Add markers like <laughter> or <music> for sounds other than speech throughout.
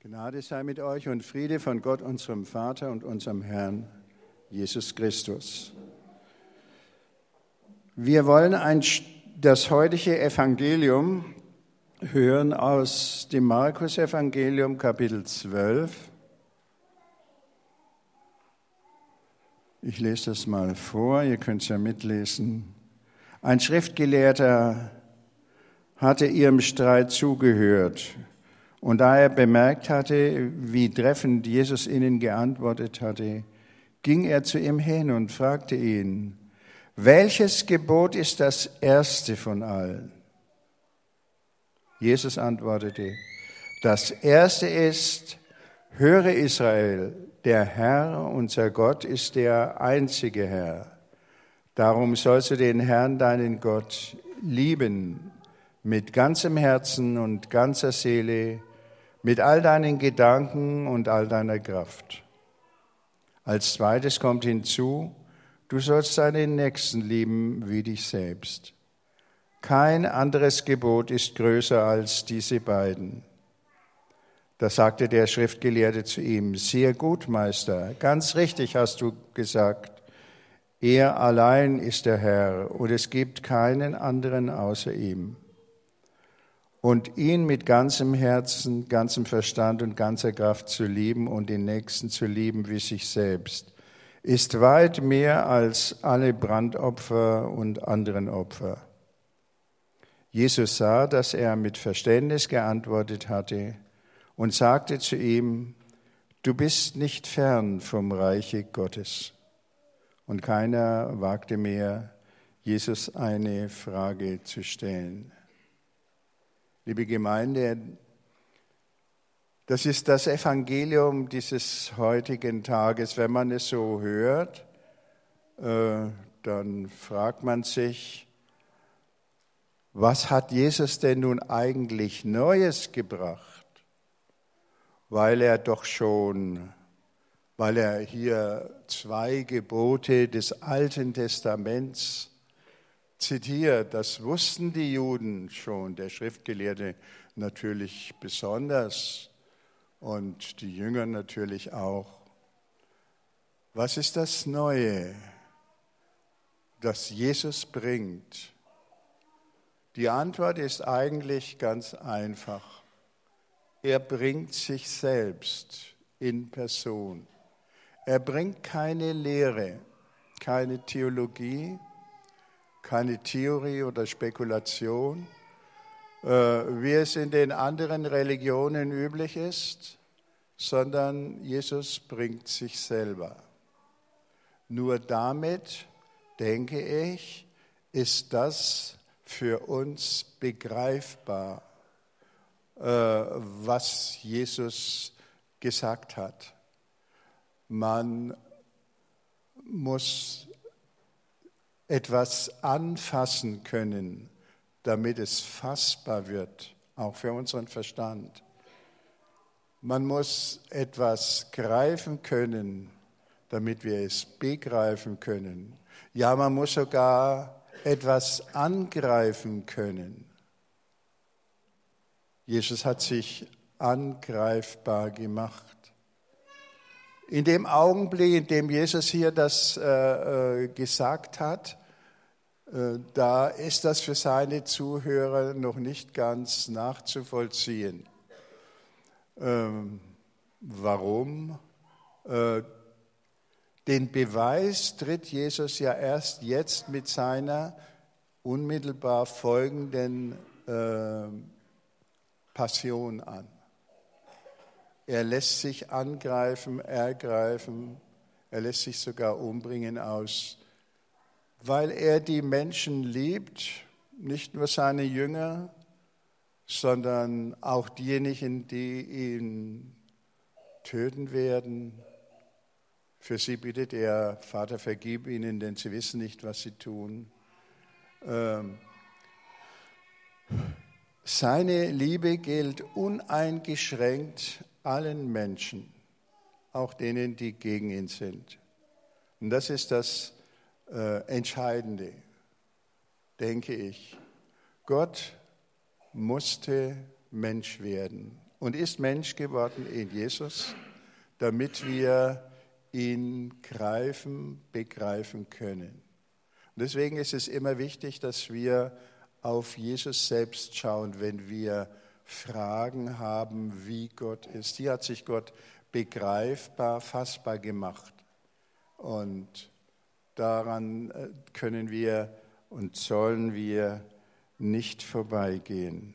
Gnade sei mit euch und Friede von Gott, unserem Vater und unserem Herrn Jesus Christus. Wir wollen ein, das heutige Evangelium hören aus dem Markus-Evangelium, Kapitel 12. Ich lese das mal vor, ihr könnt es ja mitlesen. Ein Schriftgelehrter hatte ihrem Streit zugehört. Und da er bemerkt hatte, wie treffend Jesus ihnen geantwortet hatte, ging er zu ihm hin und fragte ihn, welches Gebot ist das erste von allen? Jesus antwortete, das erste ist, höre Israel, der Herr, unser Gott, ist der einzige Herr. Darum sollst du den Herrn, deinen Gott, lieben mit ganzem Herzen und ganzer Seele, mit all deinen Gedanken und all deiner Kraft. Als zweites kommt hinzu, du sollst deinen Nächsten lieben wie dich selbst. Kein anderes Gebot ist größer als diese beiden. Da sagte der Schriftgelehrte zu ihm, sehr gut, Meister, ganz richtig hast du gesagt. Er allein ist der Herr und es gibt keinen anderen außer ihm. Und ihn mit ganzem Herzen, ganzem Verstand und ganzer Kraft zu lieben und den Nächsten zu lieben wie sich selbst, ist weit mehr als alle Brandopfer und anderen Opfer. Jesus sah, dass er mit Verständnis geantwortet hatte und sagte zu ihm, Du bist nicht fern vom Reiche Gottes. Und keiner wagte mehr, Jesus eine Frage zu stellen. Liebe Gemeinde, das ist das Evangelium dieses heutigen Tages. Wenn man es so hört, äh, dann fragt man sich, was hat Jesus denn nun eigentlich Neues gebracht? Weil er doch schon weil er hier zwei Gebote des Alten Testaments zitiert. Das wussten die Juden schon, der Schriftgelehrte natürlich besonders und die Jünger natürlich auch. Was ist das Neue, das Jesus bringt? Die Antwort ist eigentlich ganz einfach. Er bringt sich selbst in Person. Er bringt keine Lehre, keine Theologie, keine Theorie oder Spekulation, äh, wie es in den anderen Religionen üblich ist, sondern Jesus bringt sich selber. Nur damit, denke ich, ist das für uns begreifbar, äh, was Jesus gesagt hat. Man muss etwas anfassen können, damit es fassbar wird, auch für unseren Verstand. Man muss etwas greifen können, damit wir es begreifen können. Ja, man muss sogar etwas angreifen können. Jesus hat sich angreifbar gemacht. In dem Augenblick, in dem Jesus hier das äh, äh, gesagt hat, äh, da ist das für seine Zuhörer noch nicht ganz nachzuvollziehen. Ähm, warum? Äh, den Beweis tritt Jesus ja erst jetzt mit seiner unmittelbar folgenden äh, Passion an. Er lässt sich angreifen, ergreifen, er lässt sich sogar umbringen aus, weil er die Menschen liebt, nicht nur seine Jünger, sondern auch diejenigen, die ihn töten werden. Für sie bittet er, Vater, vergib ihnen, denn sie wissen nicht, was sie tun. Ähm, seine Liebe gilt uneingeschränkt allen Menschen, auch denen, die gegen ihn sind. Und das ist das äh, Entscheidende, denke ich. Gott musste Mensch werden, und ist Mensch geworden in Jesus, damit wir ihn greifen, begreifen können. Und deswegen ist es immer wichtig, dass wir auf Jesus selbst schauen, wenn wir Fragen haben, wie Gott ist. Hier hat sich Gott begreifbar, fassbar gemacht. Und daran äh, können wir und sollen wir nicht vorbeigehen.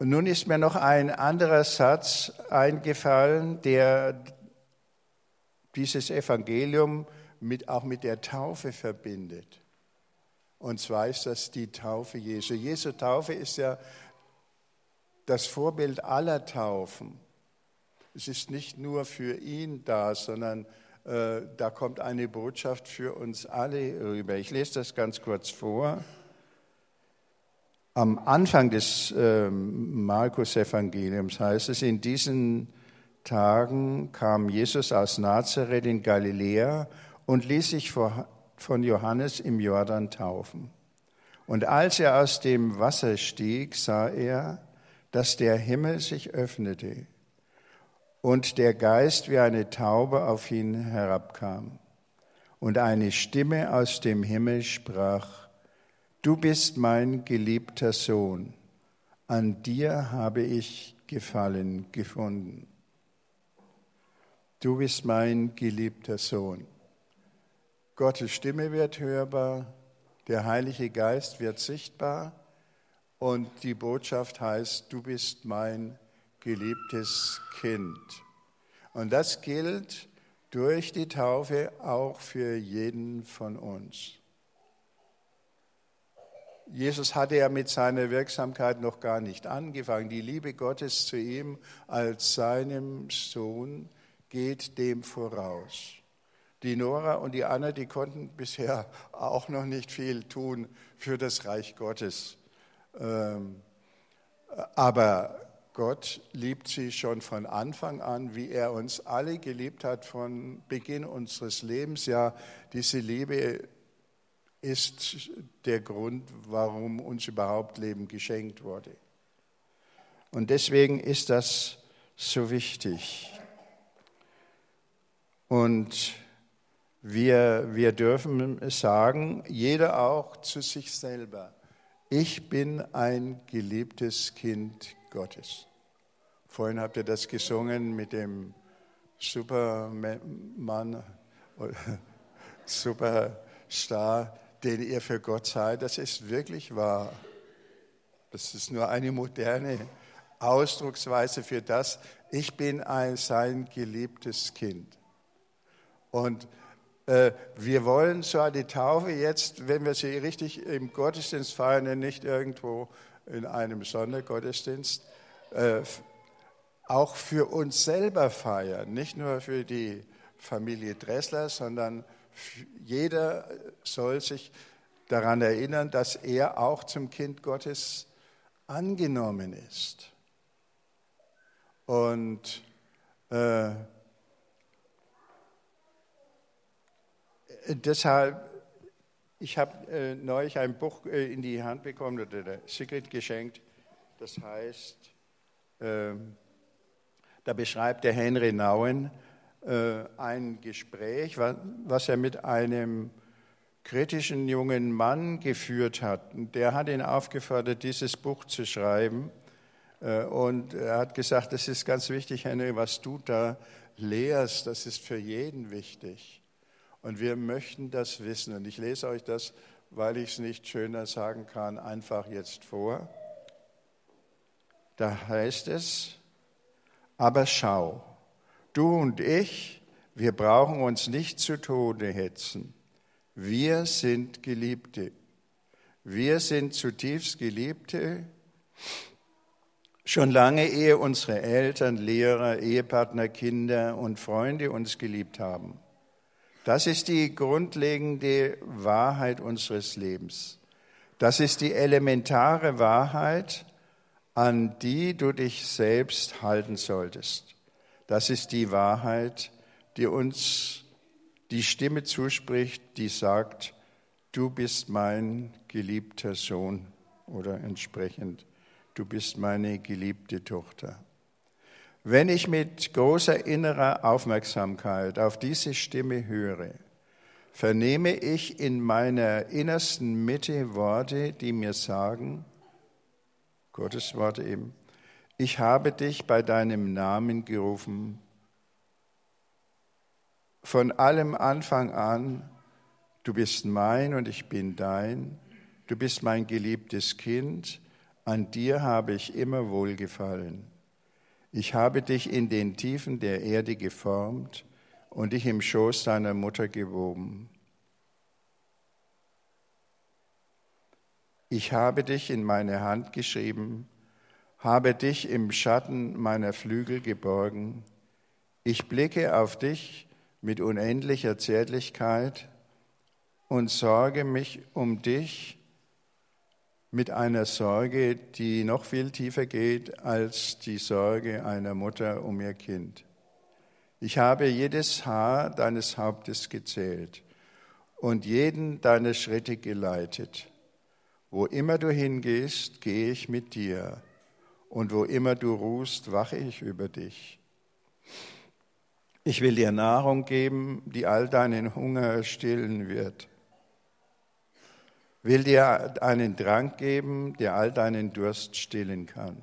Und nun ist mir noch ein anderer Satz eingefallen, der dieses Evangelium mit, auch mit der Taufe verbindet. Und zwar ist das die Taufe Jesu. Jesu Taufe ist ja das Vorbild aller Taufen. Es ist nicht nur für ihn da, sondern äh, da kommt eine Botschaft für uns alle rüber. Ich lese das ganz kurz vor. Am Anfang des äh, Markus-Evangeliums heißt es, in diesen Tagen kam Jesus aus Nazareth in Galiläa und ließ sich von Johannes im Jordan taufen. Und als er aus dem Wasser stieg, sah er, dass der Himmel sich öffnete und der Geist wie eine Taube auf ihn herabkam. Und eine Stimme aus dem Himmel sprach, Du bist mein geliebter Sohn, an dir habe ich Gefallen gefunden. Du bist mein geliebter Sohn. Gottes Stimme wird hörbar, der Heilige Geist wird sichtbar und die Botschaft heißt, du bist mein geliebtes Kind. Und das gilt durch die Taufe auch für jeden von uns. Jesus hatte ja mit seiner Wirksamkeit noch gar nicht angefangen. Die Liebe Gottes zu ihm als seinem Sohn geht dem voraus. Die Nora und die Anna, die konnten bisher auch noch nicht viel tun für das Reich Gottes. Ähm, aber Gott liebt sie schon von Anfang an, wie er uns alle geliebt hat von Beginn unseres Lebens. Ja, diese Liebe ist der Grund, warum uns überhaupt Leben geschenkt wurde. Und deswegen ist das so wichtig. Und wir, wir dürfen sagen, jeder auch zu sich selber, ich bin ein geliebtes Kind Gottes. Vorhin habt ihr das gesungen mit dem Superman, <laughs> Superstar, den ihr für Gott seid. Das ist wirklich wahr. Das ist nur eine moderne Ausdrucksweise für das, ich bin ein sein geliebtes Kind. Und wir wollen zwar die Taufe jetzt, wenn wir sie richtig im Gottesdienst feiern, nicht irgendwo in einem Sondergottesdienst, äh, auch für uns selber feiern, nicht nur für die Familie Dressler, sondern jeder soll sich daran erinnern, dass er auch zum Kind Gottes angenommen ist. Und äh, deshalb, ich habe äh, neulich ein Buch äh, in die Hand bekommen oder der Sigrid geschenkt, das heißt, äh, da beschreibt der Henry Nauen äh, ein Gespräch, was, was er mit einem kritischen jungen Mann geführt hat. Der hat ihn aufgefordert, dieses Buch zu schreiben. Äh, und er hat gesagt, das ist ganz wichtig, Henry, was du da lehrst, das ist für jeden wichtig. Und wir möchten das wissen. Und ich lese euch das, weil ich es nicht schöner sagen kann, einfach jetzt vor. Da heißt es, aber schau, du und ich, wir brauchen uns nicht zu Tode hetzen. Wir sind Geliebte. Wir sind zutiefst Geliebte. Schon lange ehe unsere Eltern, Lehrer, Ehepartner, Kinder und Freunde uns geliebt haben. Das ist die grundlegende Wahrheit unseres Lebens. Das ist die elementare Wahrheit, an die du dich selbst halten solltest. Das ist die Wahrheit, die uns die Stimme zuspricht, die sagt, du bist mein geliebter Sohn oder entsprechend, du bist meine geliebte Tochter. Wenn ich mit großer innerer Aufmerksamkeit auf diese Stimme höre, vernehme ich in meiner innersten Mitte Worte, die mir sagen, Gottes Worte eben, ich habe dich bei deinem Namen gerufen. Von allem Anfang an, du bist mein und ich bin dein, du bist mein geliebtes Kind, an dir habe ich immer wohlgefallen. Ich habe dich in den Tiefen der Erde geformt und dich im Schoß deiner Mutter gewoben. Ich habe dich in meine Hand geschrieben, habe dich im Schatten meiner Flügel geborgen. Ich blicke auf dich mit unendlicher Zärtlichkeit und sorge mich um dich mit einer Sorge, die noch viel tiefer geht als die Sorge einer Mutter um ihr Kind. Ich habe jedes Haar deines Hauptes gezählt und jeden deiner Schritte geleitet. Wo immer du hingehst, gehe ich mit dir und wo immer du ruhst, wache ich über dich. Ich will dir Nahrung geben, die all deinen Hunger stillen wird. Will dir einen Trank geben, der all deinen Durst stillen kann.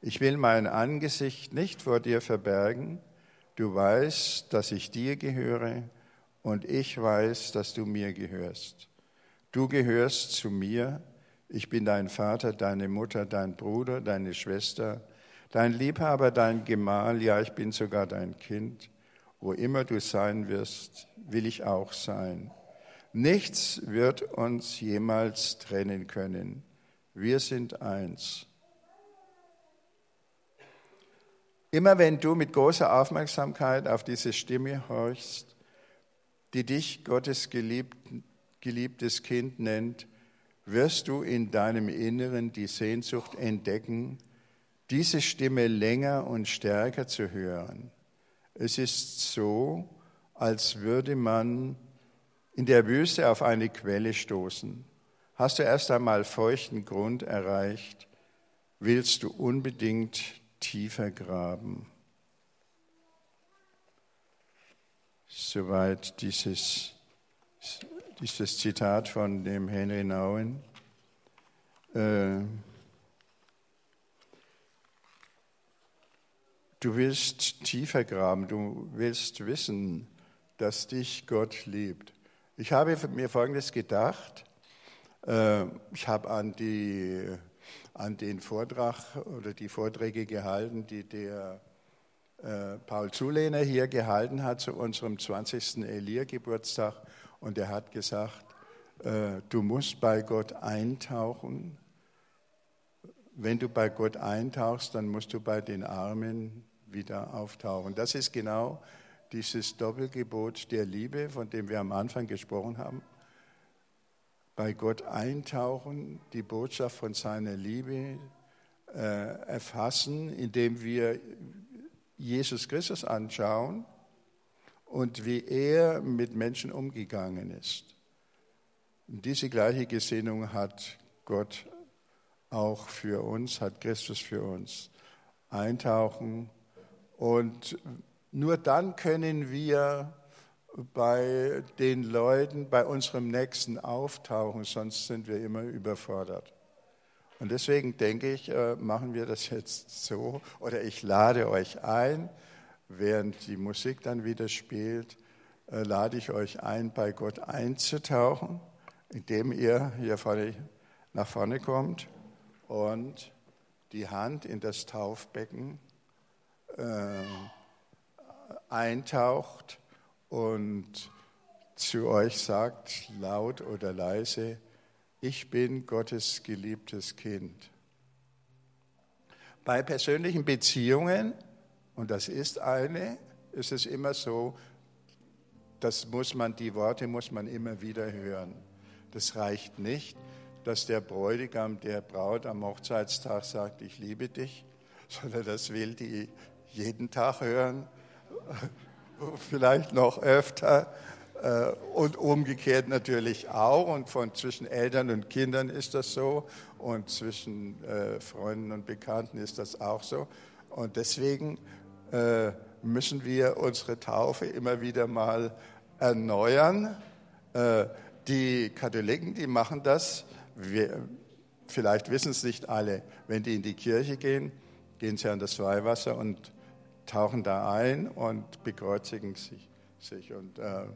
Ich will mein Angesicht nicht vor dir verbergen. Du weißt, dass ich dir gehöre und ich weiß, dass du mir gehörst. Du gehörst zu mir ich bin dein Vater, deine Mutter, dein Bruder, deine Schwester, dein Liebhaber, dein Gemahl, ja, ich bin sogar dein Kind. Wo immer du sein wirst, will ich auch sein. Nichts wird uns jemals trennen können. Wir sind eins. Immer wenn du mit großer Aufmerksamkeit auf diese Stimme horchst, die dich Gottes geliebtes Kind nennt, wirst du in deinem Inneren die Sehnsucht entdecken, diese Stimme länger und stärker zu hören. Es ist so, als würde man in der Wüste auf eine Quelle stoßen. Hast du erst einmal feuchten Grund erreicht, willst du unbedingt tiefer graben. Soweit dieses dieses Zitat von dem Henry Nouwen. Äh, du willst tiefer graben, du willst wissen, dass dich Gott liebt. Ich habe mir Folgendes gedacht. Äh, ich habe an, an den Vortrag oder die Vorträge gehalten, die der äh, Paul Zulehner hier gehalten hat zu unserem 20. Elia-Geburtstag. Und er hat gesagt, äh, du musst bei Gott eintauchen. Wenn du bei Gott eintauchst, dann musst du bei den Armen wieder auftauchen. Das ist genau dieses Doppelgebot der Liebe, von dem wir am Anfang gesprochen haben. Bei Gott eintauchen, die Botschaft von seiner Liebe äh, erfassen, indem wir Jesus Christus anschauen und wie er mit Menschen umgegangen ist. Und diese gleiche Gesinnung hat Gott auch für uns, hat Christus für uns. Eintauchen und nur dann können wir bei den Leuten, bei unserem Nächsten auftauchen, sonst sind wir immer überfordert. Und deswegen denke ich, äh, machen wir das jetzt so, oder ich lade euch ein, während die Musik dann wieder spielt, äh, lade ich euch ein, bei Gott einzutauchen, indem ihr hier vorne, nach vorne kommt und die Hand in das Taufbecken äh, eintaucht und zu euch sagt, laut oder leise, ich bin Gottes geliebtes Kind. Bei persönlichen Beziehungen und das ist eine, ist es immer so, das muss man, die Worte muss man immer wieder hören. Das reicht nicht, dass der Bräutigam der Braut am Hochzeitstag sagt, ich liebe dich, <laughs> sondern das will die jeden Tag hören, <laughs> vielleicht noch öfter. Äh, und umgekehrt natürlich auch. Und von zwischen Eltern und Kindern ist das so. Und zwischen äh, Freunden und Bekannten ist das auch so. Und deswegen äh, müssen wir unsere Taufe immer wieder mal erneuern. Die Katholiken, die machen das. Wir, vielleicht wissen es nicht alle. Wenn die in die Kirche gehen, gehen sie an das Weihwasser und tauchen da ein und bekreuzigen sich. Und äh,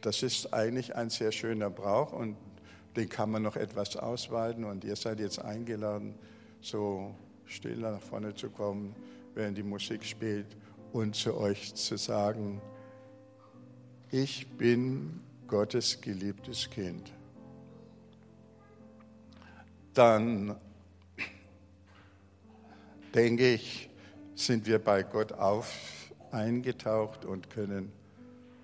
das ist eigentlich ein sehr schöner Brauch und den kann man noch etwas ausweiten. Und ihr seid jetzt eingeladen, so still nach vorne zu kommen, während die Musik spielt und zu euch zu sagen, ich bin Gottes geliebtes Kind. Dann denke ich, sind wir bei Gott auf eingetaucht und können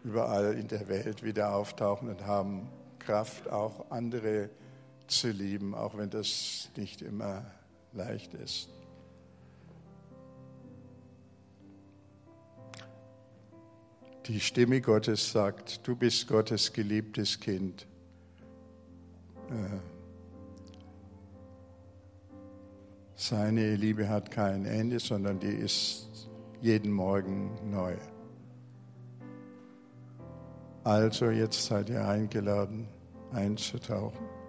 überall in der Welt wieder auftauchen und haben Kraft, auch andere zu lieben, auch wenn das nicht immer leicht ist. Die Stimme Gottes sagt, du bist Gottes geliebtes Kind. Äh, seine Liebe hat kein Ende, sondern die ist jeden Morgen neu. Also jetzt seid ihr eingeladen, einzutauchen.